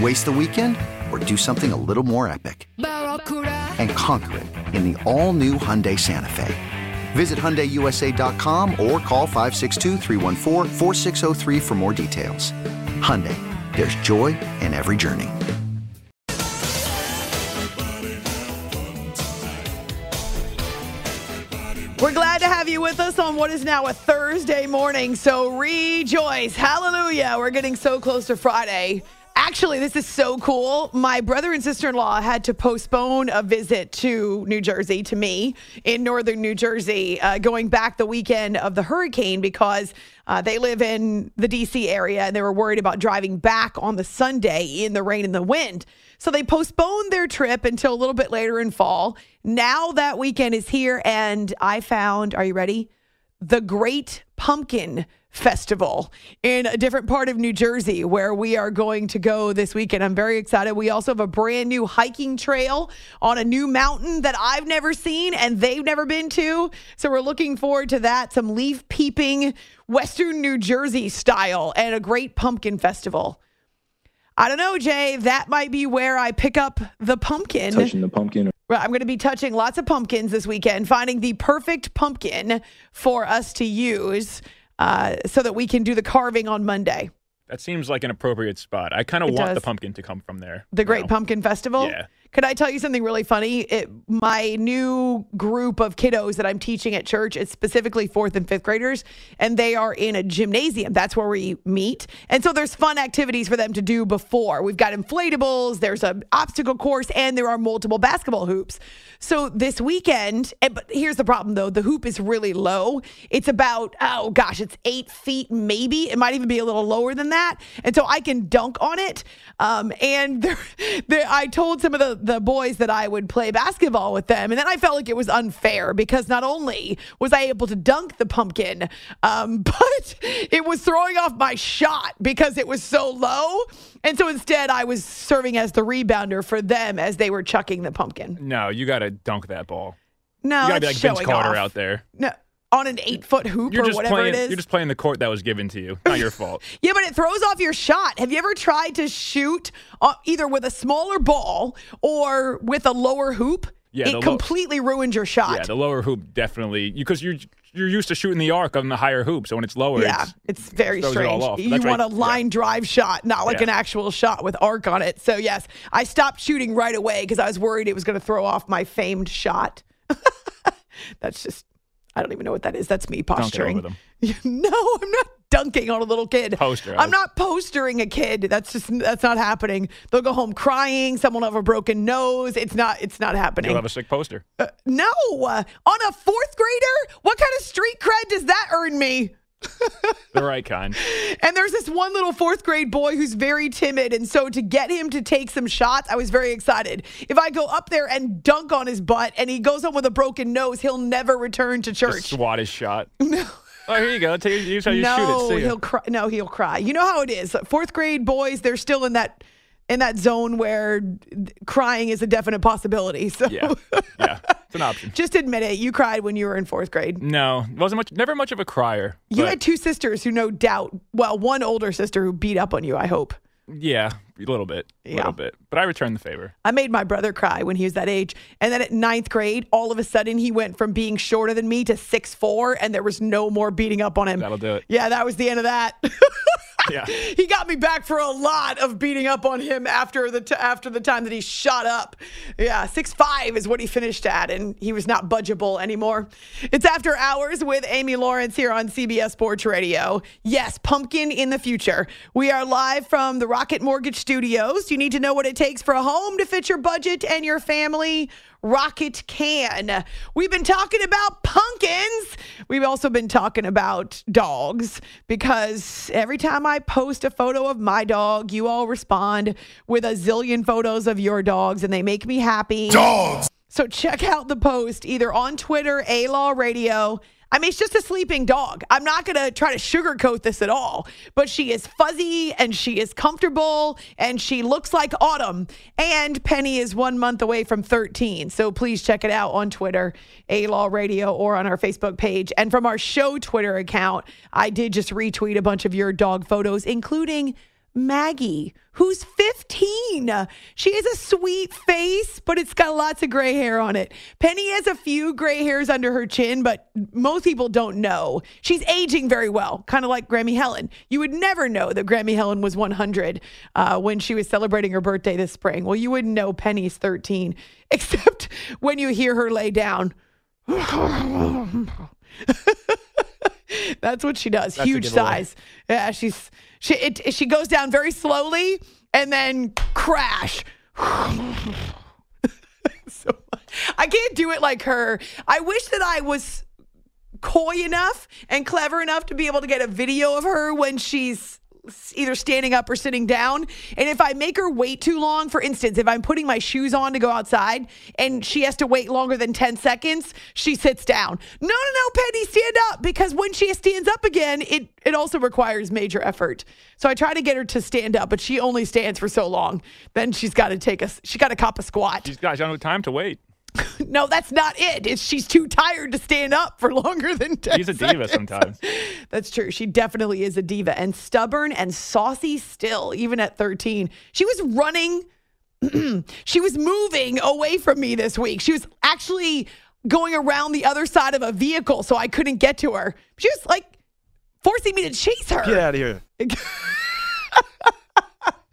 Waste the weekend or do something a little more epic? And conquer it in the all new Hyundai Santa Fe. Visit HyundaiUSA.com or call 562 for more details. Hyundai, there's joy in every journey. We're glad to have you with us on what is now a Thursday morning. So rejoice. Hallelujah. We're getting so close to Friday. Actually, this is so cool. My brother and sister in law had to postpone a visit to New Jersey, to me, in northern New Jersey, uh, going back the weekend of the hurricane because uh, they live in the DC area and they were worried about driving back on the Sunday in the rain and the wind. So they postponed their trip until a little bit later in fall. Now that weekend is here, and I found, are you ready? The Great Pumpkin Festival in a different part of New Jersey where we are going to go this weekend. I'm very excited. We also have a brand new hiking trail on a new mountain that I've never seen and they've never been to. So we're looking forward to that. Some leaf peeping, Western New Jersey style, and a great pumpkin festival. I don't know, Jay. That might be where I pick up the pumpkin. Touching the pumpkin. I'm going to be touching lots of pumpkins this weekend, finding the perfect pumpkin for us to use uh, so that we can do the carving on Monday. That seems like an appropriate spot. I kind of want does. the pumpkin to come from there. The Great now. Pumpkin Festival. Yeah. Could I tell you something really funny? It, my new group of kiddos that I'm teaching at church, it's specifically fourth and fifth graders, and they are in a gymnasium. That's where we meet. And so there's fun activities for them to do before. We've got inflatables, there's an obstacle course, and there are multiple basketball hoops. So this weekend, and, but here's the problem though the hoop is really low. It's about, oh gosh, it's eight feet maybe. It might even be a little lower than that. And so I can dunk on it. Um, and there, there, I told some of the, the boys that I would play basketball with them. And then I felt like it was unfair because not only was I able to dunk the pumpkin, um, but it was throwing off my shot because it was so low. And so instead, I was serving as the rebounder for them as they were chucking the pumpkin. No, you got to dunk that ball. No, You got to be like Vince Carter off. out there. No, on an eight foot hoop You're or just whatever playing. it is. You're just playing the court that was given to you. Not your fault. Yeah, but it throws off your shot. Have you ever tried to shoot uh, either with a smaller ball or with a lower hoop? Yeah, it lo- completely ruined your shot. Yeah, the lower hoop definitely because you're you're used to shooting the arc on the higher hoop. So when it's lower, Yeah, it's, it's very it strange. off. You That's want right. a line drive shot, not like Yeah. an actual shot with arc on it. So yes, I stopped shooting right away because I was worried it was going to throw off my famed shot. That's just, I don't even know what that is. That's me posturing. no, I'm not dunking on a little kid. Poster. I'm not postering a kid. That's just that's not happening. They'll go home crying. Someone will have a broken nose. It's not. It's not happening. You'll have a sick poster. Uh, no, uh, on a fourth grader. What kind of street cred does that earn me? The right kind. And there's this one little fourth grade boy who's very timid. And so to get him to take some shots, I was very excited. If I go up there and dunk on his butt and he goes home with a broken nose, he'll never return to Just church. swat his shot. No. Oh, here you go. Take, here's how you no, shoot it. See ya. he'll cry. No, he'll cry. You know how it is. Fourth grade boys, they're still in that in that zone where crying is a definite possibility. So Yeah, yeah, it's an option. just admit it. You cried when you were in fourth grade. No, wasn't much. Never much of a crier. You but had two sisters who, no doubt, well, one older sister who beat up on you. I hope. yeah, a little bit, a Yeah. little bit. But I returned the favor. I made my brother cry when he was that age. And then at ninth grade, all of a sudden he went from being shorter than me to six four, and there was no more beating up on him. That'll do it. Yeah, that was the end of that. Yeah. he got me back for a lot of beating up on him after the t- after the time that he shot up. Yeah, six five is what he finished at, and he was not budgeable anymore. It's after hours with Amy Lawrence here on CBS Sports Radio. Yes, pumpkin in the future. We are live from the Rocket Mortgage Studios. You need to know what it takes for a home to fit your budget and your family. Rocket can. We've been talking about pumpkins. We've also been talking about dogs because every time I post a photo of my dog, you all respond with a zillion photos of your dogs and they make me happy. Dogs. So check out the post either on Twitter, A Law Radio. I mean, it's just a sleeping dog. I'm not going to try to sugarcoat this at all, but she is fuzzy and she is comfortable and she looks like autumn. And Penny is one month away from 13. So please check it out on Twitter, A Law Radio, or on our Facebook page. And from our show Twitter account, I did just retweet a bunch of your dog photos, including Maggie, who's 15. She has a sweet face, but it's got lots of gray hair on it. Penny has a few gray hairs under her chin, but most people don't know. She's aging very well, kind of like Grammy Helen. You would never know that Grammy Helen was 100 uh, when she was celebrating her birthday this spring. Well, you wouldn't know Penny's 13, except when you hear her lay down. That's what she does. That's Huge size. Yeah, she's she it, she goes down very slowly and then crash. so I can't do it like her. I wish that I was coy enough and clever enough to be able to get a video of her when she's either standing up or sitting down. And if I make her wait too long, for instance, if I'm putting my shoes on to go outside and she has to wait longer than 10 seconds, she sits down. No, no, no, Penny, stand up because when she stands up again, it it also requires major effort. So I try to get her to stand up, but she only stands for so long. Then she's got to take a she got to cop a squat. She's got no time to wait. No, that's not it. It's she's too tired to stand up for longer than 10 She's a diva sometimes. That's true. She definitely is a diva and stubborn and saucy still, even at 13. She was running, she was moving away from me this week. She was actually going around the other side of a vehicle so I couldn't get to her. She was like forcing me to chase her. Get out of here.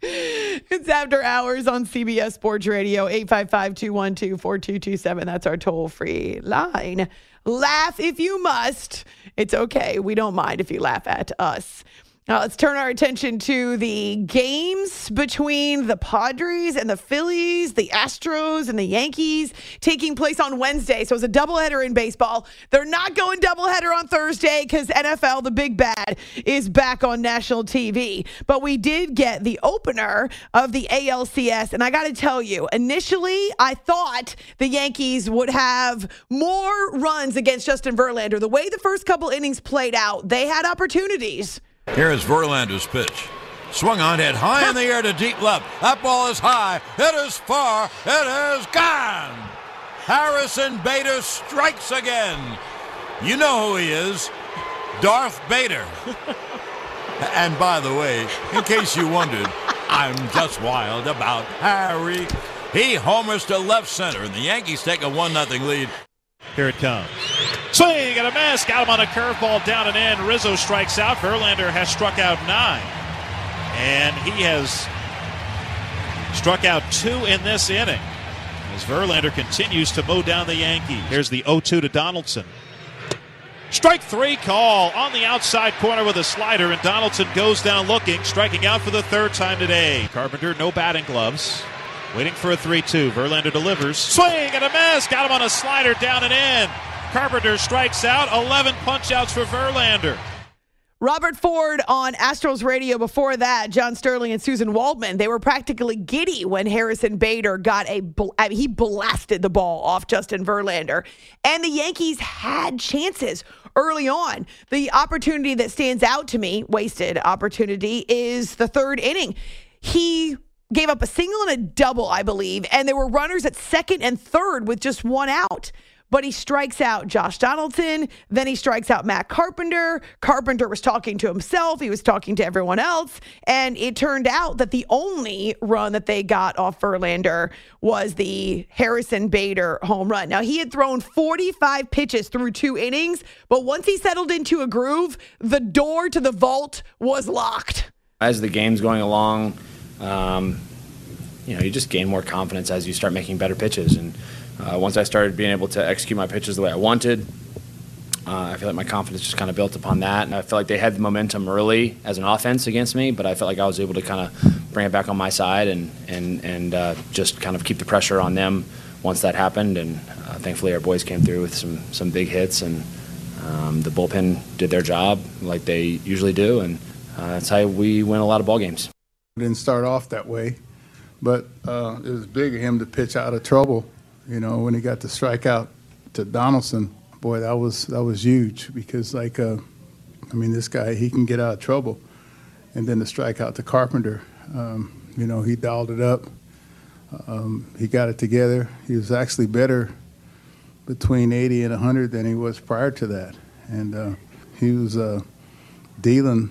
It's after hours on CBS Sports Radio, 855 212 4227. That's our toll free line. Laugh if you must. It's okay. We don't mind if you laugh at us. Now, let's turn our attention to the games between the Padres and the Phillies, the Astros and the Yankees taking place on Wednesday. So it's a doubleheader in baseball. They're not going doubleheader on Thursday because NFL, the big bad, is back on national TV. But we did get the opener of the ALCS. And I got to tell you, initially, I thought the Yankees would have more runs against Justin Verlander. The way the first couple innings played out, they had opportunities. Here is Verlander's pitch. Swung on, hit high in the air to deep left. That ball is high. It is far. It is gone. Harrison Bader strikes again. You know who he is Darth Bader. and by the way, in case you wondered, I'm just wild about Harry. He homers to left center, and the Yankees take a 1 0 lead. Here it comes. Swing and a miss. Got him on a curveball down and in. Rizzo strikes out. Verlander has struck out nine. And he has struck out two in this inning. As Verlander continues to mow down the Yankees. Here's the 0 2 to Donaldson. Strike three call on the outside corner with a slider, and Donaldson goes down looking, striking out for the third time today. Carpenter, no batting gloves. Waiting for a 3 2. Verlander delivers. Swing and a miss. Got him on a slider down and in. Carpenter strikes out. 11 punchouts for Verlander. Robert Ford on Astros radio before that, John Sterling and Suzyn Waldman, they were practically giddy when Harrison Bader got a he blasted the ball off Justin Verlander. And the Yankees had chances early on. The opportunity that stands out to me, wasted opportunity, is the third inning. He gave up a single and a double, I believe, and there were runners at second and third with just one out. But he strikes out Josh Donaldson. Then he strikes out Matt Carpenter. Carpenter was talking to himself. He was talking to everyone else. And it turned out that the only run that they got off Verlander was the Harrison Bader home run. Now, he had thrown 45 pitches through two innings, but once he settled into a groove, the door to the vault was locked. As the game's going along, um, you know, you just gain more confidence as you start making better pitches. And uh, once I started being able to execute my pitches the way I wanted, uh, I feel like my confidence just kind of built upon that. And I feel like they had the momentum early as an offense against me, but I felt like I was able to kind of bring it back on my side and and and uh, just kind of keep the pressure on them once that happened. And uh, thankfully, our boys came through with some some big hits, and um, the bullpen did their job like they usually do, and uh, that's how we win a lot of ball games. Didn't start off that way, but uh, it was big of him to pitch out of trouble. You know, when he got the strikeout to Donaldson, boy, that was that was huge because like, uh, I mean, this guy he can get out of trouble, and then the strikeout to Carpenter, um, you know, he dialed it up. Um, he got it together. He was actually better between 80 and 100 than he was prior to that, and uh, he was uh, dealing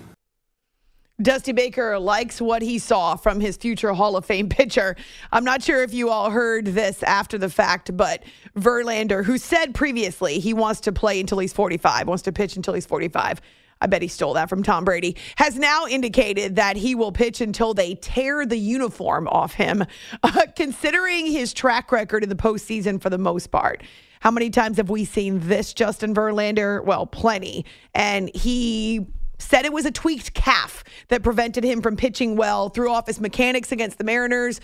Dusty Baker likes what he saw from his future Hall of Fame pitcher. I'm not sure if you all heard this after the fact, but Verlander, who said previously he wants to play until he's 45, wants to pitch until he's 45. I bet he stole that from Tom Brady, has now indicated that he will pitch until they tear the uniform off him, uh, considering his track record in the postseason for the most part. How many times have we seen this Justin Verlander? Well, plenty. And he said it was a tweaked calf that prevented him from pitching well, threw off his mechanics against the Mariners.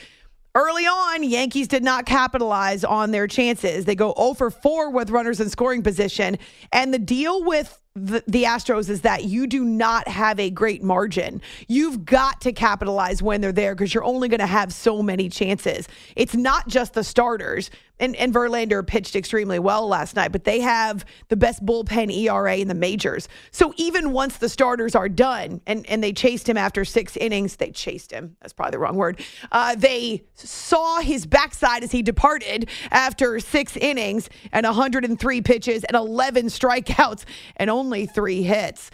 Early on, Yankees did not capitalize on their chances. They go 0 for 4 with runners in scoring position. And the deal with the, the, Astros is that you do not have a great margin. You've got to capitalize when they're there because you're only going to have so many chances. It's not just the starters and, and Verlander pitched extremely well last night, but they have the best bullpen ERA in the majors. So even once the starters are done and, and they chased him after six innings, they chased him. That's probably the wrong word. Uh, they saw his backside as he departed after six innings and 103 pitches and 11 strikeouts and only three hits.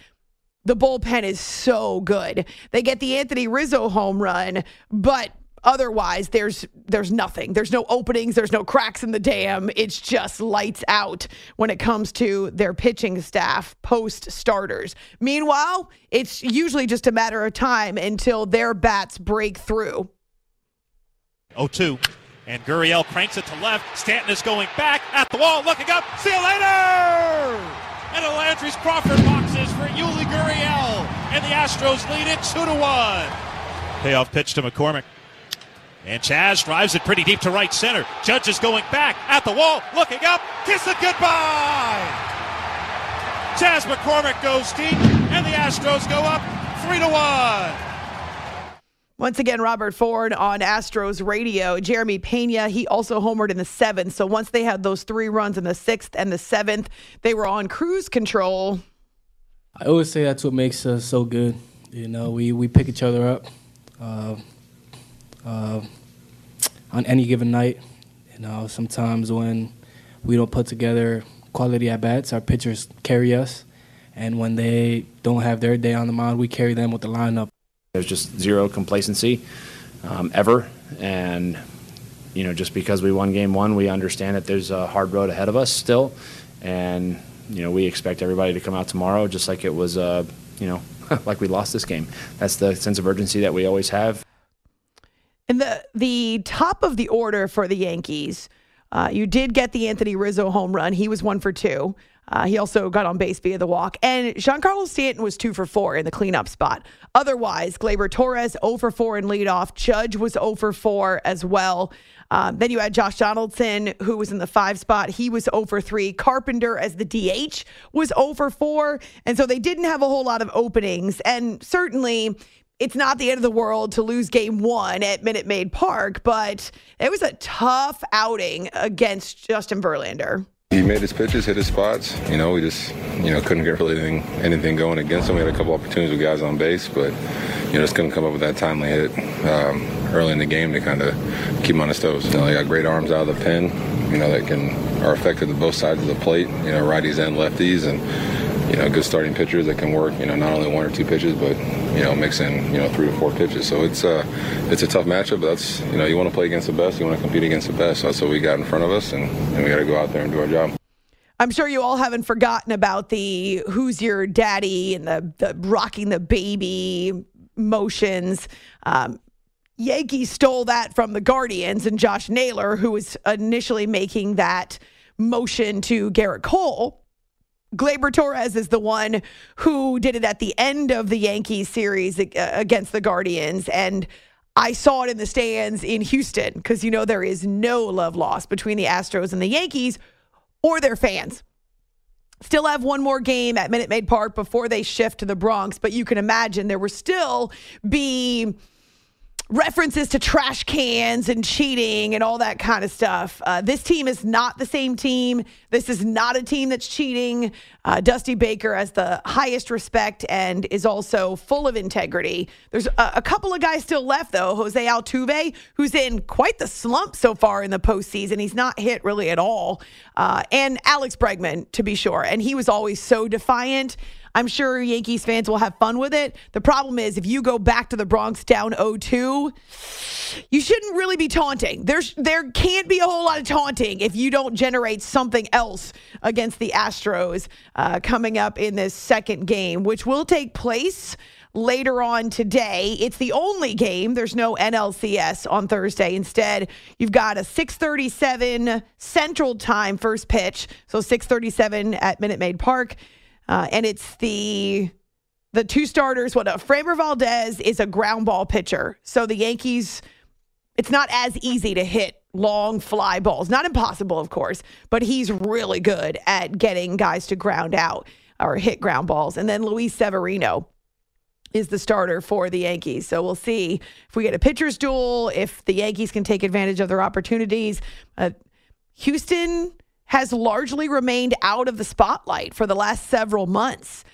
The bullpen is so good. They get the Anthony Rizzo home run, but Otherwise, there's there's nothing. There's no openings. There's no cracks in the dam. It's just lights out when it comes to their pitching staff post starters. Meanwhile, it's usually just a matter of time until their bats break through. 0-2. And Gurriel cranks it to left. Stanton is going back at the wall, looking up. See you later! And Landry's Crawford boxes for Yuli Gurriel. And the Astros lead it 2 to 1. Payoff pitch to McCormick. And Chaz drives it pretty deep to right center. Judge is going back at the wall, looking up, kiss it goodbye. Chaz McCormick goes deep, and the Astros go up three to one. Once again, Robert Ford on Astros radio. Jeremy Pena, he also homered in the seventh. So once they had those three runs in the sixth and the seventh, they were on cruise control. I always say that's what makes us so good. You know, we, we pick each other up. Uh, uh, on any given night. You know, sometimes when we don't put together quality at bats, our pitchers carry us, and when they don't have their day on the mound, we carry them with the lineup. There's just zero complacency um, ever, and you know, just because we won game one, we understand that there's a hard road ahead of us still, and you know, we expect everybody to come out tomorrow just like it was, uh, you know, like we lost this game. That's the sense of urgency that we always have. In the the top of the order for the Yankees, uh, you did get the Anthony Rizzo home run. He was one for two. Uh, he also got on base via the walk. And Giancarlo Stanton was two for four in the cleanup spot. Otherwise, Gleyber Torres 0 for 4 in leadoff. Judge was 0 for 4 as well. Um, then you had Josh Donaldson, who was in the five spot. He was 0 for 3. Carpenter, as the DH, was 0 for 4. And so they didn't have a whole lot of openings. And certainly, it's not the end of the world to lose game one at Minute Maid Park, but it was a tough outing against Justin Verlander. He made his pitches, hit his spots. You know, we just, you know, couldn't get really anything, anything going against him. We had a couple opportunities with guys on base, but, you know, just couldn't come up with that timely hit um, early in the game to kind of keep him on his toes. You know, they got great arms out of the pen, you know, that can are effective to both sides of the plate, you know, righties and lefties. And, you know, good starting pitchers that can work, you know, not only one or two pitches, but, you know, mix in, you know, three to four pitches. So it's, uh, it's a tough matchup, but that's, you know, you want to play against the best, you want to compete against the best. So that's what we got in front of us, and, and we got to go out there and do our job. I'm sure you all haven't forgotten about the who's your daddy and the, the rocking the baby motions. Um, Yankees stole that from the Guardians and Josh Naylor, who was initially making that motion to Gerrit Cole. Gleyber Torres is the one who did it at the end of the Yankees series uh, against the Guardians. And I saw it in the stands in Houston because, you know, there is no love lost between the Astros and the Yankees or their fans. Still have one more game at Minute Maid Park before they shift to the Bronx, but you can imagine there will still be references to trash cans and cheating and all that kind of stuff. Uh, this team is not the same team. This is not a team that's cheating. Uh, Dusty Baker has the highest respect and is also full of integrity. There's a, a, couple of guys still left, though. Jose Altuve, who's in quite the slump so far in the postseason. He's not hit really at all. Uh, and Alex Bregman, to be sure. And he was always so defiant. I'm sure Yankees fans will have fun with it. The problem is if you go back to the Bronx down 0-2, you shouldn't really be taunting. There's there can't be a whole lot of taunting if you don't generate something else against the Astros uh, coming up in this second game, which will take place later on today. It's the only game. There's no NLCS on Thursday. Instead, you've got a 637 Central Time first pitch. So 637 at Minute Maid Park. Uh, and it's the the two starters. What uh, Framber Valdez is a ground ball pitcher, so the Yankees. It's not as easy to hit long fly balls. Not impossible, of course, but he's really good at getting guys to ground out or hit ground balls. And then Luis Severino is the starter for the Yankees. So we'll see if we get a pitcher's duel, if the Yankees can take advantage of their opportunities. Uh, Houston has largely remained out of the spotlight for the last several months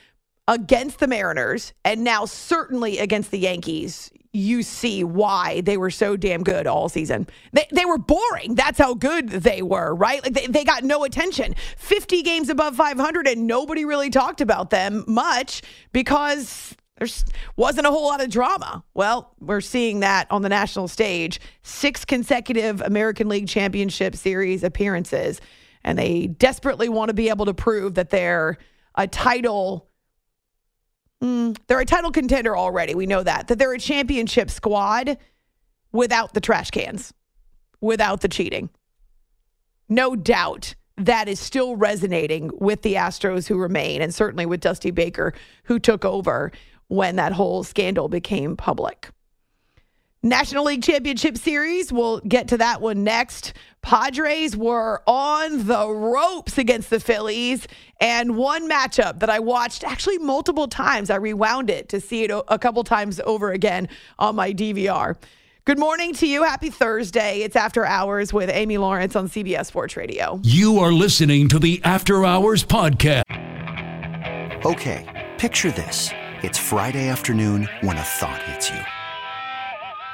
against the Mariners and now certainly against the Yankees. You see why they were so damn good all season. They, they were boring. That's how good they were, right? Like they, they got no attention. 50 games above 500, and nobody really talked about them much because there wasn't a whole lot of drama. Well, we're seeing that on the national stage. Six consecutive American League Championship Series appearances and they desperately want to be able to prove that they're a title. Mm, they're a title contender already. We know that. That they're a championship squad without the trash cans, without the cheating. No doubt that is still resonating with the Astros who remain, and certainly with Dusty Baker, who took over when that whole scandal became public. National League Championship Series, we'll get to that one next. Padres were on the ropes against the Phillies, and one matchup that I watched actually multiple times. I rewound it to see it a couple times over again on my DVR. Good morning to you. Happy Thursday. It's After Hours with Amy Lawrence on CBS Sports Radio. You are listening to the After Hours podcast. Okay, picture this. It's Friday afternoon when a thought hits you.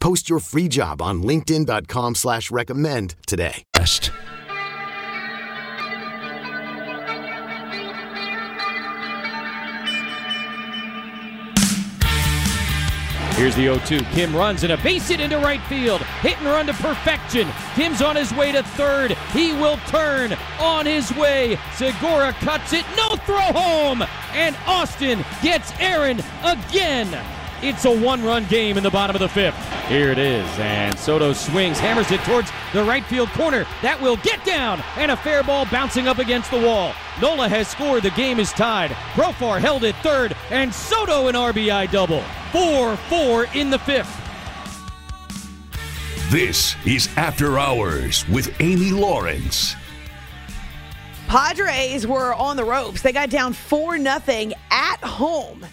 Post your free job on LinkedIn.com slash recommend today. Best. Here's the 0 2. Kim runs and a base hit into right field. Hit and run to perfection. Kim's on his way to third. He will turn on his way. Segura cuts it. No throw home. And Austin gets Aaron again. It's a one run game in the bottom of the fifth. Here it is. And Soto swings, hammers it towards the right field corner. That will get down. And a fair ball bouncing up against the wall. Nola has scored. The game is tied. Profar held it third. And Soto an RBI double. 4 4 in the fifth. This is After Hours with Amy Lawrence. Padres were on the ropes. They got down 4 0 at home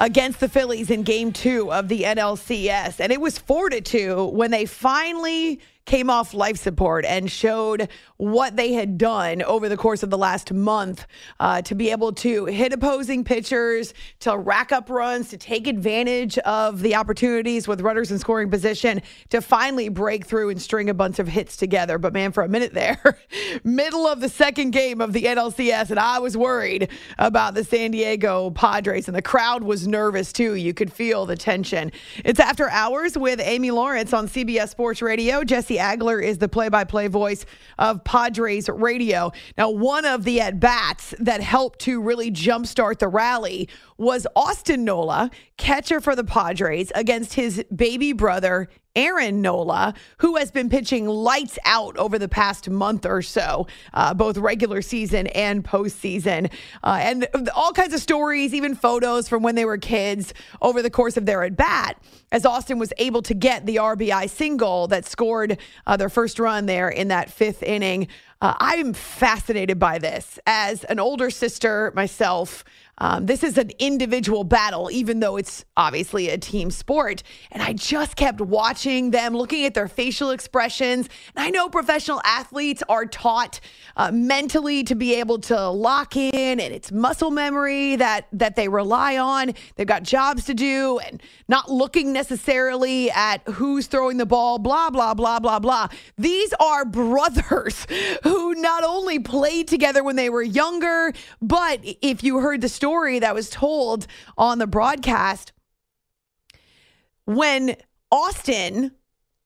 against the Phillies in game two of the NLCS. And it was 4 to 2 when they finally came off life support and showed what they had done over the course of the last month uh, to be able to hit opposing pitchers, to rack up runs, to take advantage of the opportunities with runners in scoring position, to finally break through and string a bunch of hits together. But man, for a minute there, middle of the second game of the NLCS, and I was worried about the San Diego Padres, and the crowd was nervous too. You could feel the tension. It's after hours with Amy Lawrence on CBS Sports Radio. Jesse Agler is the play by play voice of Padres radio. Now, one of the at bats that helped to really jumpstart the rally was Austin Nola, catcher for the Padres, against his baby brother, Aaron Nola, who has been pitching lights out over the past month or so, uh, both regular season and postseason. Uh, and all kinds of stories, even photos from when they were kids over the course of their at bat, as Austin was able to get the RBI single that scored uh, their first run there in that fifth inning thing. Uh, I'm fascinated by this. As an older sister myself, um, this is an individual battle, even though it's obviously a team sport. And I just kept watching them, looking at their facial expressions. And I know professional athletes are taught uh, mentally to be able to lock in, and it's muscle memory that that they rely on. They've got jobs to do, and not looking necessarily at who's throwing the ball. Blah blah blah blah blah. These are brothers who not only played together when they were younger, but if you heard the story that was told on the broadcast when Austin,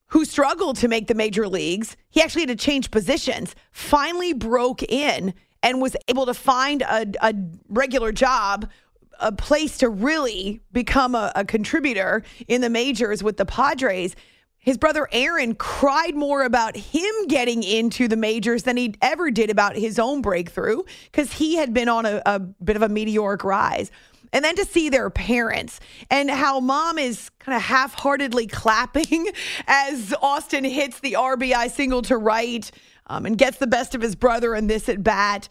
who struggled to make the major leagues, he actually had to change positions, finally broke in and was able to find a, a regular job a place to really become a, a, contributor in the majors with the Padres. His brother Aaron cried more about him getting into the majors than he ever did about his own breakthrough because he had been on a, a bit of a meteoric rise. And then to see their parents and how mom is kind of half heartedly clapping as Austin hits the RBI single to right um, and gets the best of his brother in this at bat.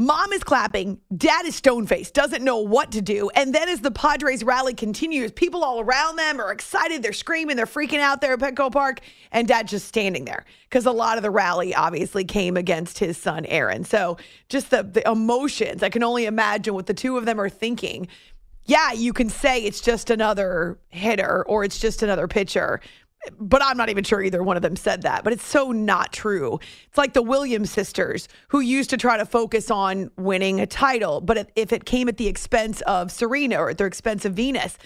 Mom is clapping. Dad is stone faced, doesn't know what to do. And then as the Padres rally continues, people all around them are excited. They're screaming. They're freaking out there at Petco Park. And Dad just standing there because a lot of the rally obviously came against his son, Aaron. So just the, the emotions, I can only imagine what the two of them are thinking. Yeah, you can say it's just another hitter or it's just another pitcher, but I'm not even sure either one of them said that. But it's so not true. It's like the Williams sisters who used to try to focus on winning a title, but if it came at the expense of Serena or at the expense of Venus,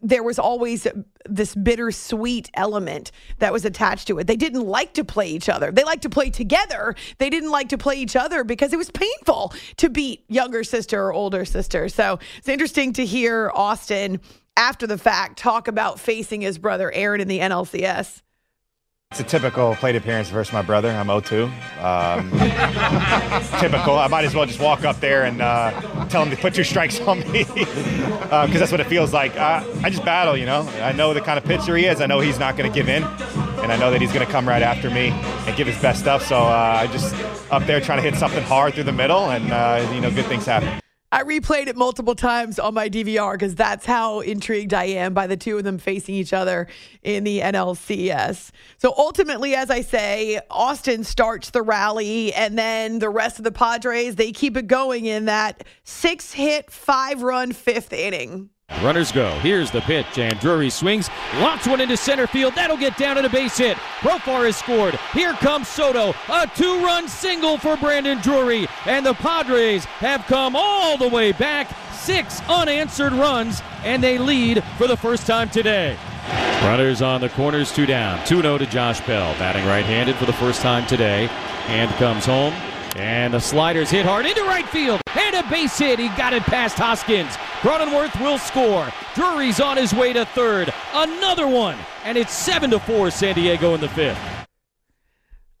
there was always this bittersweet element that was attached to it. They didn't like to play each other. They liked to play together. They didn't like to play each other because it was painful to beat younger sister or older sister. So it's interesting to hear Austin after the fact talk about facing his brother Aaron in the NLCS. It's a typical plate appearance versus my brother. I'm 0-2. Um, typical. I might as well just walk up there and uh, tell him to put two strikes on me because uh, that's what it feels like. I, I just battle, you know. I know the kind of pitcher he is. I know he's not going to give in, and I know that he's going to come right after me and give his best stuff. So uh, I just up there trying to hit something hard through the middle, and uh, you know, good things happen. I replayed it multiple times on my DVR because that's how intrigued I am by the two of them facing each other in the NLCS. So ultimately, as I say, Austin starts the rally, and then the rest of the Padres, they keep it going in that six hit, five run fifth inning. Runners go. Here's the pitch, and Drury swings, locks one into center field. That'll get down to the base hit. Profar has scored. Here comes Soto. A two run single for Brandon Drury. And the Padres have come all the way back. Six unanswered runs, and they lead for the first time today. Runners on the corners, two down. 2 0 to Josh Bell. Batting right handed for the first time today. Hand comes home. And the sliders hit hard into right field. And a base hit. He got it past Hoskins. Cronenworth will score. Drury's on his way to third. Another one. And it's 7 to 4 San Diego in the fifth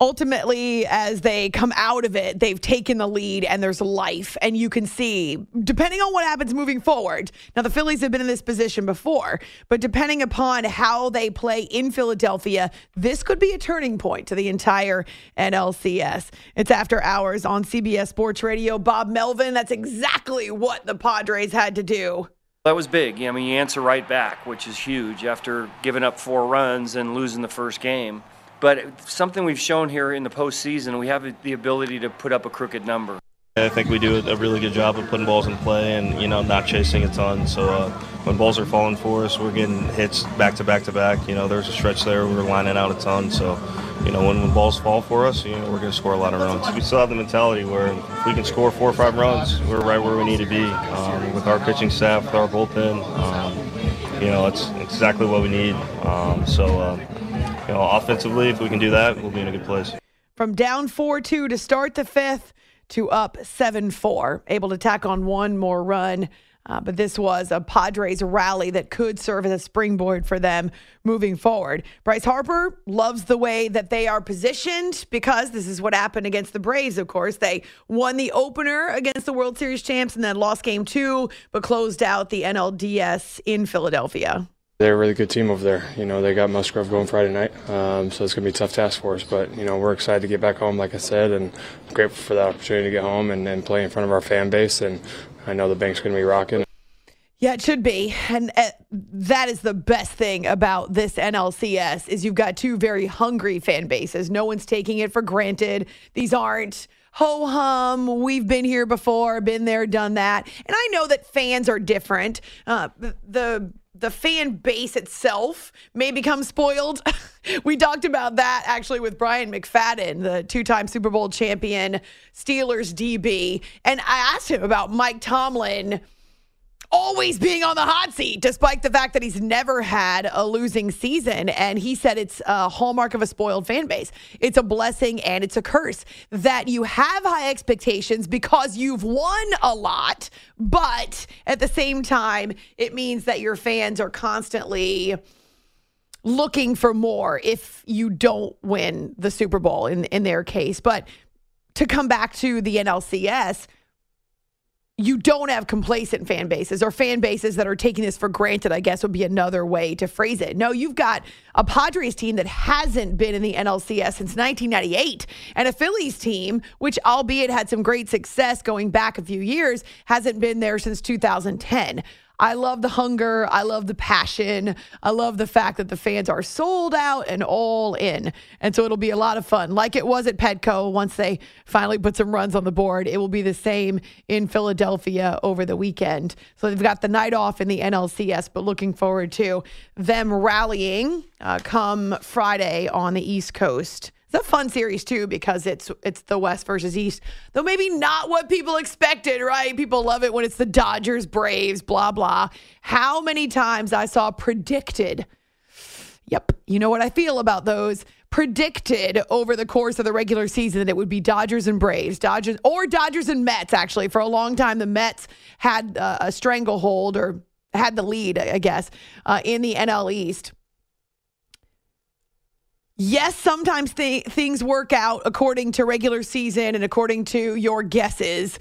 ultimately, as they come out of it, they've taken the lead and there's life. And you can see, depending on what happens moving forward, now the Phillies have been in this position before, but depending upon how they play in Philadelphia, this could be a turning point to the entire NLCS. It's after hours on CBS Sports Radio. Bob Melvin, that's exactly what the Padres had to do. That was big. I mean, you answer right back, which is huge after giving up four runs and losing the first game. But something we've shown here in the postseason, we have the ability to put up a crooked number. I think we do a really good job of putting balls in play and you know not chasing a ton. So uh, when balls are falling for us, we're getting hits back to back to back. You know, there's a stretch there we are lining out a ton. So you know when, when balls fall for us, you know we're going to score a lot of runs. We still have the mentality where if we can score four or five runs, we're right where we need to be um, with our pitching staff, with our bullpen. Um, you know, it's, exactly what we need. Um, so. You know, offensively, if we can do that, we'll be in a good place. From down 4 2 to start the fifth to up 7 4, able to tack on one more run. Uh, but this was a Padres rally that could serve as a springboard for them moving forward. Bryce Harper loves the way that they are positioned because this is what happened against the Braves, of course. They won the opener against the World Series champs and then lost game two, but closed out the NLDS in Philadelphia. They're a really good team over there. You know, they got Musgrove going Friday night, um, so it's going to be a tough task for us. But, you know, we're excited to get back home, like I said, and grateful for the opportunity to get home and, and play in front of our fan base. And I know the bank's going to be rocking. Yeah, it should be. And uh, that is the best thing about this NLCS is you've got two very hungry fan bases. No one's taking it for granted. These aren't ho hum, we've been here before, been there, done that. And I know that fans are different. Uh, the the fan base itself may become spoiled. we talked about that actually with Bryant McFadden, the two time Super Bowl champion Steelers DB. And I asked him about Mike Tomlin always being on the hot seat, despite the fact that he's never had a losing season. And he said it's a hallmark of a spoiled fan base. It's a blessing and it's a curse that you have high expectations because you've won a lot, but at the same time, it means that your fans are constantly looking for more if you don't win the Super Bowl in, in their case. But to come back to the NLCS, you don't have complacent fan bases or fan bases that are taking this for granted, I guess would be another way to phrase it. No, you've got a Padres team that hasn't been in the NLCS since 1998 and a Phillies team, which albeit had some great success going back a few years, hasn't been there since 2010. I love the hunger. I love the passion. I love the fact that the fans are sold out and all in. And so it'll be a lot of fun. Like it was at Petco once they finally put some runs on the board. It will be the same in Philadelphia over the weekend. So they've got the night off in the NLCS, but looking forward to them rallying uh, come Friday on the East Coast. It's a fun series too because it's it's the West versus East, though maybe not what people expected, right? People love it when it's the Dodgers, Braves, blah blah. How many times I saw predicted? Yep, you know what I feel about those predicted over the course of the regular season that it would be Dodgers and Braves, Dodgers or Dodgers and Mets. Actually, for a long time, the Mets had uh, a stranglehold or had the lead, I guess, uh, in the NL East yes, sometimes th- things work out according to regular season and according to your guesses.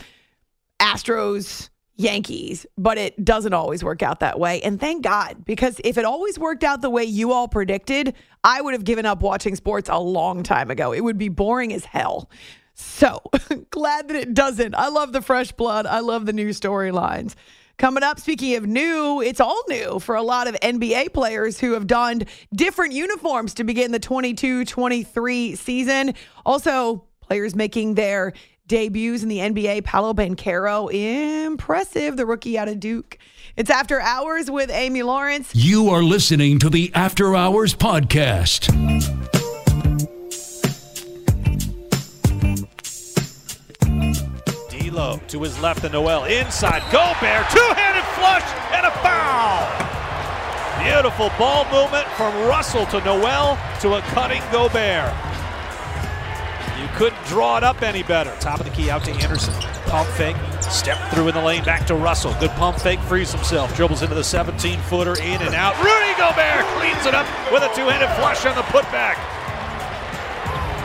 Astros, Yankees, but it doesn't always work out that way. And thank God, because if it always worked out the way you all predicted, I would have given up watching sports a long time ago. It would be boring as hell. So glad that it doesn't. I love the fresh blood. I love the new storylines. Coming up, speaking of new, it's all new for a lot of NBA players who have donned different uniforms to begin the 22 23 season. Also, players making their debuts in the NBA. Paolo Banchero, impressive, the rookie out of Duke. It's After Hours with Amy Lawrence. You are listening to the After Hours Podcast. To his left and Nowell inside. Gobert, two-handed flush and a foul. Beautiful ball movement from Russell to Nowell to a cutting Gobert. You couldn't draw it up any better. Top of the key out to Anderson. Pump fake, step through in the lane, back to Russell. Good pump fake, frees himself. Dribbles into the 17 footer, in and out. Rudy Gobert cleans it up with a two handed flush on the putback.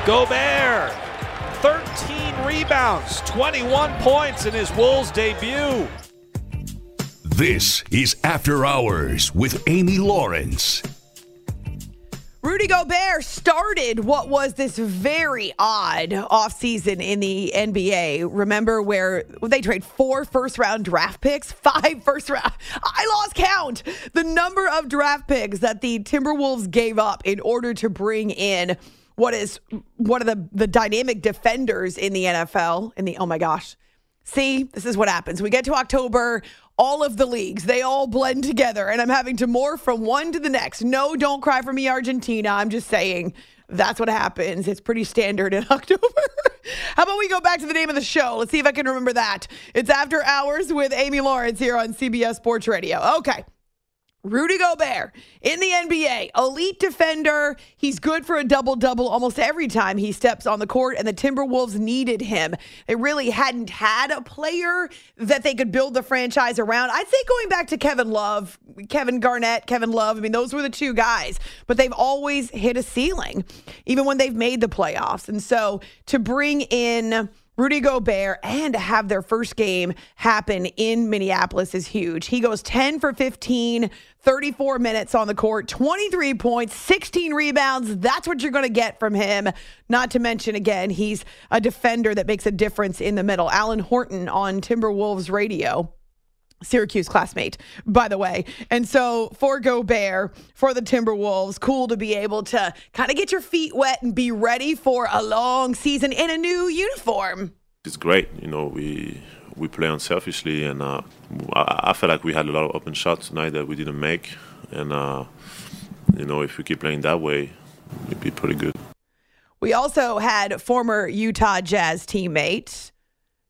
Gobert, 13 rebounds, 21 points in his Wolves debut. This is After Hours with Amy Lawrence. Rudy Gobert started what was this very odd offseason in the NBA. Remember where they trade four first round draft picks, five first round. I lost count. The number of draft picks that the Timberwolves gave up in order to bring in what is one of the, the dynamic defenders in the NFL. In the oh my gosh. See, this is what happens. We get to October, all of the leagues, they all blend together, and I'm having to morph from one to the next. No, don't cry for me, Argentina. I'm just saying that's what happens. It's pretty standard in October. How about we go back to the name of the show? Let's see if I can remember that. It's After Hours with Amy Lawrence here on CBS Sports Radio. Okay. Rudy Gobert in the NBA, elite defender. He's good for a double double almost every time he steps on the court, and the Timberwolves needed him. They really hadn't had a player that they could build the franchise around. I'd say going back to Kevin Love, Kevin Garnett, Kevin Love. I mean, those were the two guys, but they've always hit a ceiling, even when they've made the playoffs. And so to bring in Rudy Gobert and to have their first game happen in Minneapolis is huge. He goes 10 for 15, 34 minutes on the court, 23 points, 16 rebounds. That's what you're going to get from him. Not to mention, again, he's a defender that makes a difference in the middle. Alan Horton on Timberwolves radio. Syracuse classmate, by the way. And so for Gobert, for the Timberwolves, cool to be able to kind of get your feet wet and be ready for a long season in a new uniform. It's great. You know, we we play unselfishly, and uh, I, I feel like we had a lot of open shots tonight that we didn't make. And, uh, you know, if we keep playing that way, it'd be pretty good. We also had former Utah Jazz teammate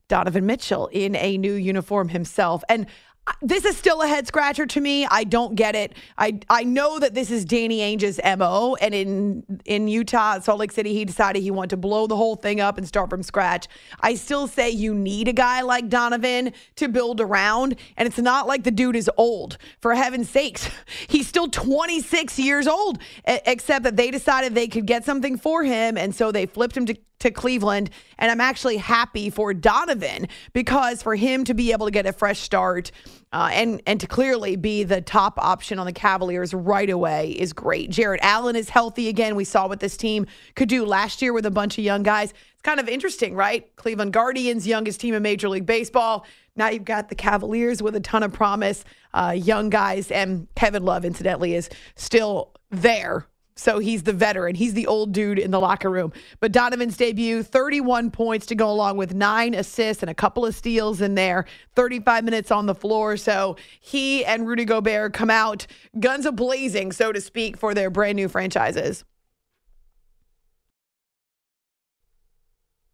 Donovan Mitchell in a new uniform himself. And uh, this is still a head scratcher to me. I don't get it. I I know that this is Danny Ainge's MO and in in Utah, Salt Lake City, he decided he wanted to blow the whole thing up and start from scratch. I still say you need a guy like Donovan to build around and it's not like the dude is old. For heaven's sakes, he's still 26 years old except that they decided they could get something for him and so they flipped him to to Cleveland. And I'm actually happy for Donovan because for him to be able to get a fresh start uh, and, and to clearly be the top option on the Cavaliers right away is great. Jarrett Allen is healthy again. We saw what this team could do last year with a bunch of young guys. It's kind of interesting, right? Cleveland Guardians, youngest team in Major League Baseball. Now you've got the Cavaliers with a ton of promise, uh, young guys, and Kevin Love, incidentally, is still there so he's the veteran. He's the old dude in the locker room. But Donovan's debut, 31 points to go along with nine assists and a couple of steals in there, 35 minutes on the floor. So he and Rudy Gobert come out guns a blazing, so to speak, for their brand new franchises.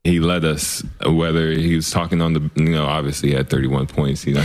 He led us, whether he was talking on the, you know, obviously he had 31 points. You know.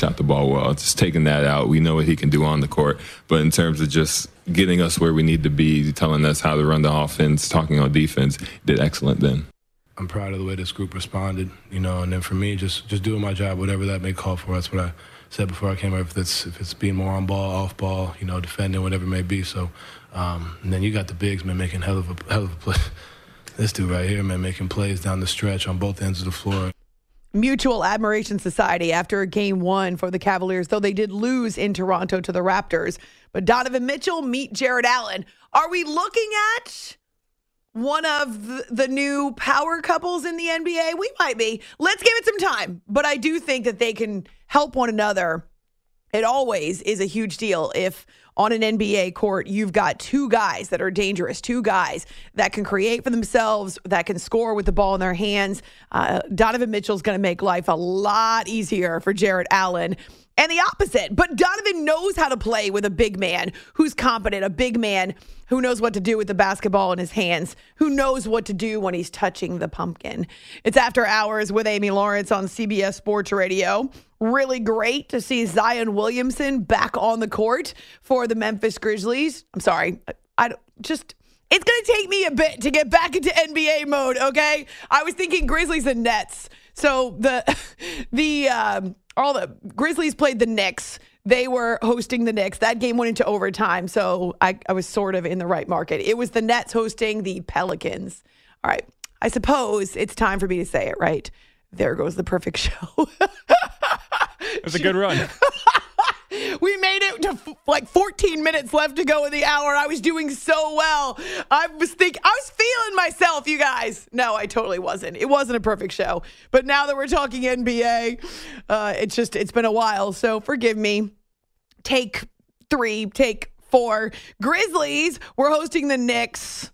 Shot the ball well. Just taking that out, we know what he can do on the court. But in terms of just getting us where we need to be, telling us how to run the offense, talking on defense, did excellent then. I'm proud of the way this group responded, you know. And then for me, just just doing my job, whatever that may call for. That's what I said before I came here. If it's if it's being more on ball, off ball, you know, defending, whatever it may be. So, um, and then you got the bigs, man, making hell of a hell of a play. This dude right here, man, making plays down the stretch on both ends of the floor. Mutual Admiration Society after game one for the Cavaliers, though they did lose in Toronto to the Raptors. But Donovan Mitchell meet Jarrett Allen. Are we looking at one of the, the new power couples in the NBA? We might be. Let's give it some time. But I do think that they can help one another. It always is a huge deal if on an NBA court, you've got two guys that are dangerous, two guys that can create for themselves, that can score with the ball in their hands. Uh, Donovan Mitchell's going to make life a lot easier for Jarrett Allen and the opposite. But Donovan knows how to play with a big man who's competent, a big man who knows what to do with the basketball in his hands, who knows what to do when he's touching the pumpkin. It's After Hours with Amy Lawrence on CBS Sports Radio. Really great to see Zion Williamson back on the court for the Memphis Grizzlies. I'm sorry, I, I just it's going to take me a bit to get back into NBA mode, okay? I was thinking Grizzlies and Nets. So the the um, all the Grizzlies played the Knicks. They were hosting the Knicks. That game went into overtime, so I, I was sort of in the right market. It was the Nets hosting the Pelicans. All right. I suppose it's time for me to say it, right? There goes the perfect show. It was a good run. we f- like 14 minutes left to go in the hour. I was doing so well. I was think I was feeling myself, you guys. No, I totally wasn't. It wasn't a perfect show. But now that we're talking NBA, uh, it's just it's been a while. So forgive me. Take three, take four. Grizzlies. We're hosting the Knicks.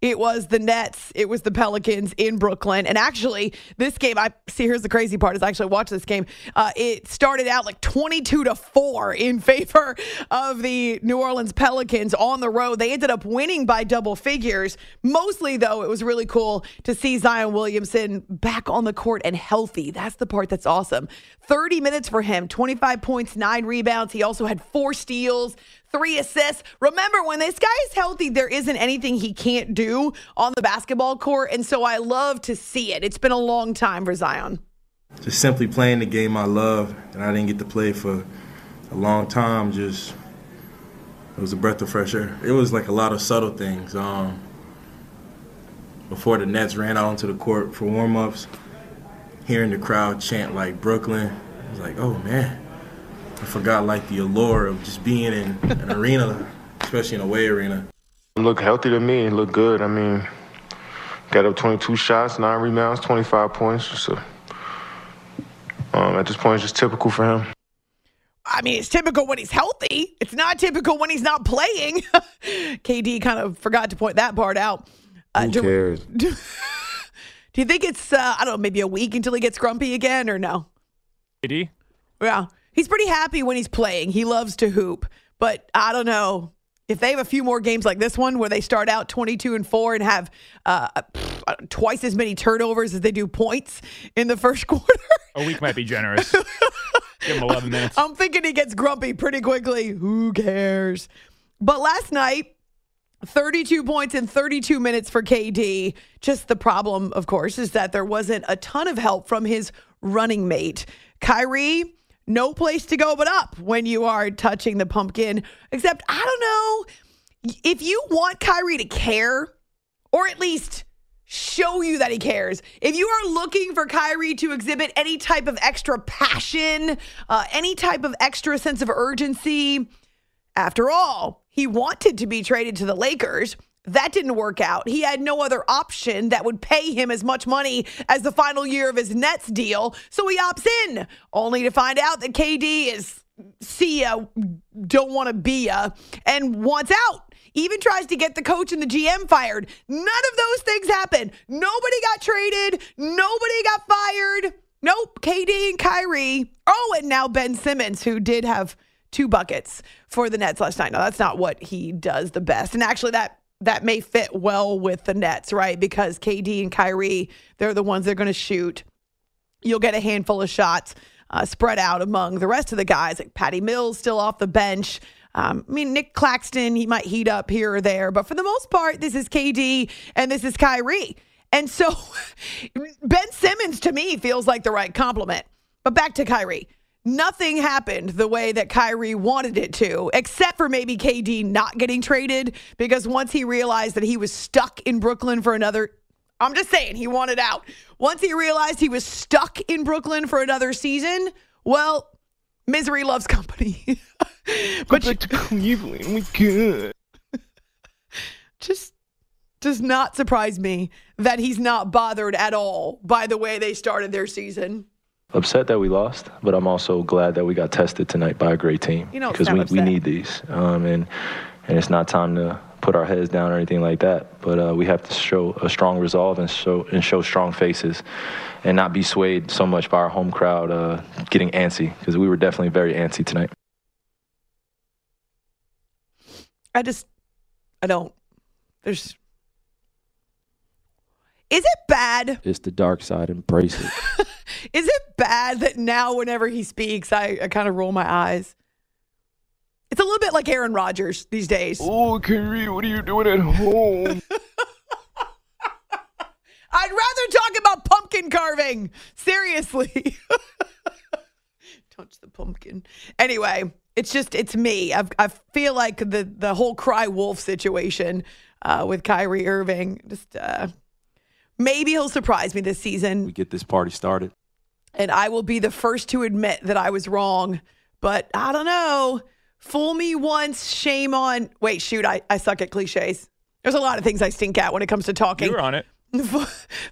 It was the Nets. It was the Pelicans in Brooklyn. And actually, this game, I see. Here's the crazy part: is I actually watched this game. Uh, it started out like 22 to four in favor of the New Orleans Pelicans on the road. They ended up winning by double figures. Mostly, though, it was really cool to see Zion Williamson back on the court and healthy. That's the part that's awesome. 30 minutes for him, 25 points, nine rebounds. He also had four steals three assists. Remember, when this guy is healthy, there isn't anything he can't do on the basketball court. And so I love to see it. It's been a long time for Zion. Just simply playing the game I love, and I didn't get to play for a long time. Just, it was a breath of fresh air. It was like a lot of subtle things. Um, before the Nets ran out onto the court for warm ups, hearing the crowd chant like Brooklyn, I was like, oh man I forgot like the allure of just being in an arena, especially in a away arena. Look healthy to me. Look good. I mean, got up 22 shots, nine rebounds, 25 points. So um, at this point, it's just typical for him. I mean, it's typical when he's healthy. It's not typical when he's not playing. KD kind of forgot to point that part out. Uh, Who cares? Do, do, you think it's uh, I don't know, maybe a week until he gets grumpy again, or no? KD. Yeah. He's pretty happy when he's playing. He loves to hoop, but I don't know if they have a few more games like this one where they start out 22 and 4 and have uh, twice as many turnovers as they do points in the first quarter. A week might be generous. Give him 11 minutes. I'm thinking he gets grumpy pretty quickly. Who cares? But last night, 32 points in 32 minutes for KD. Just the problem, of course, is that there wasn't a ton of help from his running mate. Kyrie no place to go but up when you are touching the pumpkin. Except, I don't know if you want Kyrie to care, or at least show you that he cares. If you are looking for Kyrie to exhibit any type of extra passion, uh, any type of extra sense of urgency, after all, he wanted to be traded to the Lakers. That didn't work out. He had no other option that would pay him as much money as the final year of his Nets deal. So he opts in, only to find out that KD is see ya, don't want to be ya, and wants out. Even tries to get the coach and the GM fired. None of those things happened. Nobody got traded. Nobody got fired. Nope. KD and Kyrie. Oh, and now Ben Simmons, who did have two buckets for the Nets last night. Now, that's not what he does the best. And actually, that that may fit well with the Nets, right? Because KD and Kyrie, they're the ones they're going to shoot. You'll get a handful of shots uh, spread out among the rest of the guys, like Patty Mills still off the bench. Um, I mean, Nic Claxton, he might heat up here or there, but for the most part, this is KD and this is Kyrie. And so Ben Simmons to me feels like the right complement. But back to Kyrie. Nothing happened the way that Kyrie wanted it to, except for maybe KD not getting traded because once he realized that he was stuck in Brooklyn for another I'm just saying he wanted out. Once he realized he was stuck in Brooklyn for another season, well, misery loves company. but back to Cleveland. We good. just does not surprise me that he's not bothered at all by the way they started their season. Upset that we lost, but I'm also glad that we got tested tonight by a great team You know, because sound we, we need these, um, and and it's not time to put our heads down or anything like that. But uh, we have to show a strong resolve and show and show strong faces, and not be swayed so much by our home crowd uh, getting antsy because we were definitely very antsy tonight. I just, I don't. There's. Is it bad? It's the dark side. Embrace it. Is it bad that now whenever he speaks, I, I kind of roll my eyes? It's a little bit like Aaron Rodgers these days. Oh, Kyrie, what are you doing at home? I'd rather talk about pumpkin carving. Seriously. Touch the pumpkin. Anyway, it's just it's me. I've, I feel like the the whole cry wolf situation uh, with Kyrie Irving. Just uh, maybe he'll surprise me this season, we get this party started. And I will be the first to admit that I was wrong. But I don't know. Fool me once, shame on. Wait, shoot, I, I suck at cliches. There's a lot of things I stink at when it comes to talking. You were on it.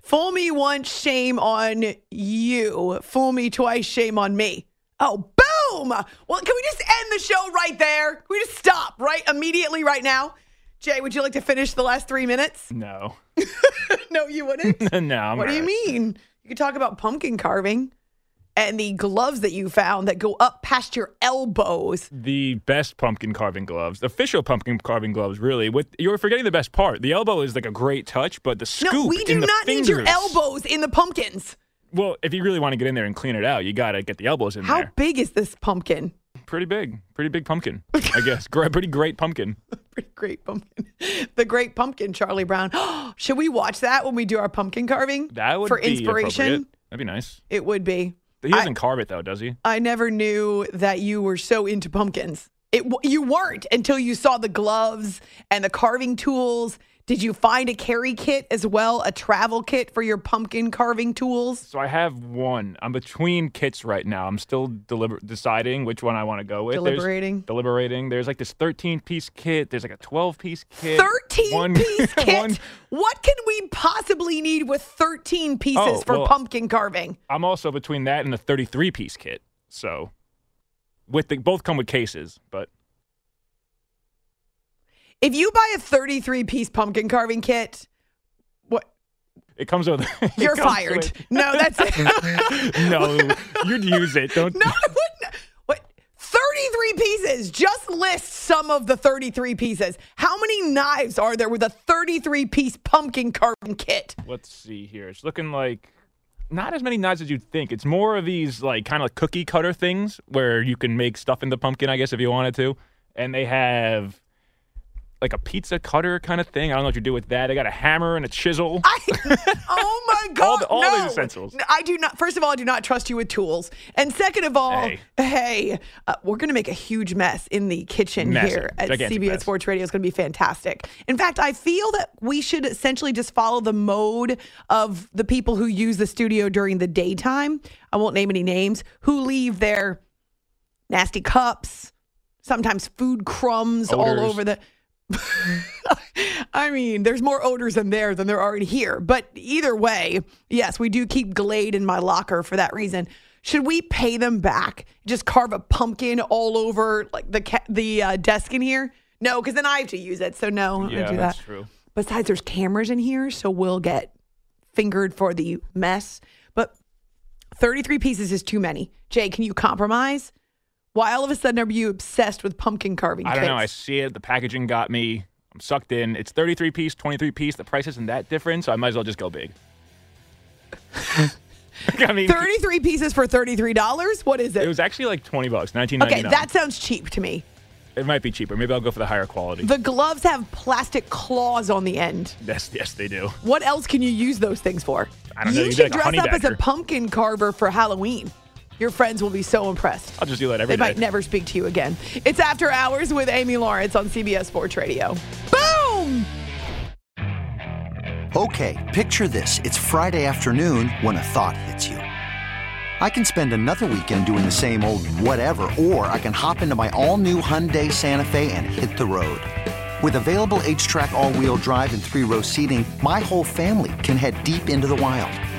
Fool me once, shame on you. Fool me twice, shame on me. Oh, boom! Well, can we just end the show right there? Can we just stop right immediately right now? Jay, would you like to finish the last three minutes? No. no, you wouldn't. no, I'm what do you mean? You could talk about pumpkin carving and the gloves that you found that go up past your elbows. The best pumpkin carving gloves, official pumpkin carving gloves, really. With you're forgetting the best part. The elbow is like a great touch, but the scoop no, we do not need your elbows in the pumpkins. Well, if you really want to get in there and clean it out, you got to get the elbows in How there. How big is this pumpkin? Pretty big, pretty big pumpkin, I guess. Gr- pretty great pumpkin. Pretty great pumpkin. The great pumpkin, Charlie Brown. Should we watch that when we do our pumpkin carving? That would For be inspiration? That'd be nice. It would be. He doesn't carve it though, does he? I never knew that you were so into pumpkins. It you weren't until you saw the gloves and the carving tools. Did you find a carry kit as well, a travel kit for your pumpkin carving tools? So I have one. I'm between kits right now. I'm still deliber- deciding which one I want to go with. There's- Deliberating? deliberating. There's like this 13 piece kit. There's like a 12 piece kit. 13 One- piece kit? one- What can we possibly need with 13 pieces Oh, for well- pumpkin carving? I'm also between that and the 33 piece kit. So with the both come with cases, but If you buy a 33 piece pumpkin carving kit, what? it comes with. it You're comes fired. with- No, that's it. no, you'd use it. Don't. No, I wouldn't. What? 33 pieces. Just list some of the 33 pieces. How many knives are there with a 33 piece pumpkin carving kit? Let's see here. It's looking like not as many knives as you'd think. It's more of these like kind of cookie cutter things where you can make stuff in the pumpkin, I guess, if you wanted to. And they have like a pizza cutter kind of thing. I don't know what you do with that. I got a hammer and a chisel. Oh my God. all the, all no. the essentials. I do not. First of all, I do not trust you with tools. And second of all, Hey. hey, uh, we're going to make a huge mess in the kitchen Massive. here at Gigantic CBS mess. Sports Radio. It's going to be fantastic. In fact, I feel that we should essentially just follow the mode of the people who use the studio during the daytime. I won't name any names, who leave their nasty cups, sometimes food crumbs all over the. I mean, there's more odors in there than there are in here. But either way, yes, we do keep Glade in my locker for that reason. Should we pay them back? Just carve a pumpkin all over like the ca- the uh, desk in here? No, because then I have to use it. So no, I'm Yeah, gonna do that's that. true. Besides, there's cameras in here, so we'll get fingered for the mess. But 33 pieces is too many. Jay, can you compromise? Why all of a sudden are you obsessed with pumpkin carving? I don't kits? know. I see it. The packaging got me. I'm sucked in. It's 33 piece, 23 piece. The price isn't that different, so I might as well just go big. I mean, 33 pieces for $33? What is it it? was actually like 20 bucks, 19.99. Okay, that sounds cheap to me. It might be cheaper. Maybe I'll go for the higher quality. The gloves have plastic claws on the end. yes, yes, they do. What else can you use those things for? I don't know. You should like dress up as a pumpkin carver for Halloween. Your friends will be so impressed. I'll just do that every They day. might never speak to you again. It's After Hours with Amy Lawrence on CBS Sports Radio. Boom! Okay, picture this. It's Friday afternoon when a thought hits you. I can spend another weekend doing the same old whatever, or I can hop into my all new Hyundai Santa Fe and hit the road. With available HTRAC, all wheel drive, and three row seating, my whole family can head deep into the wild.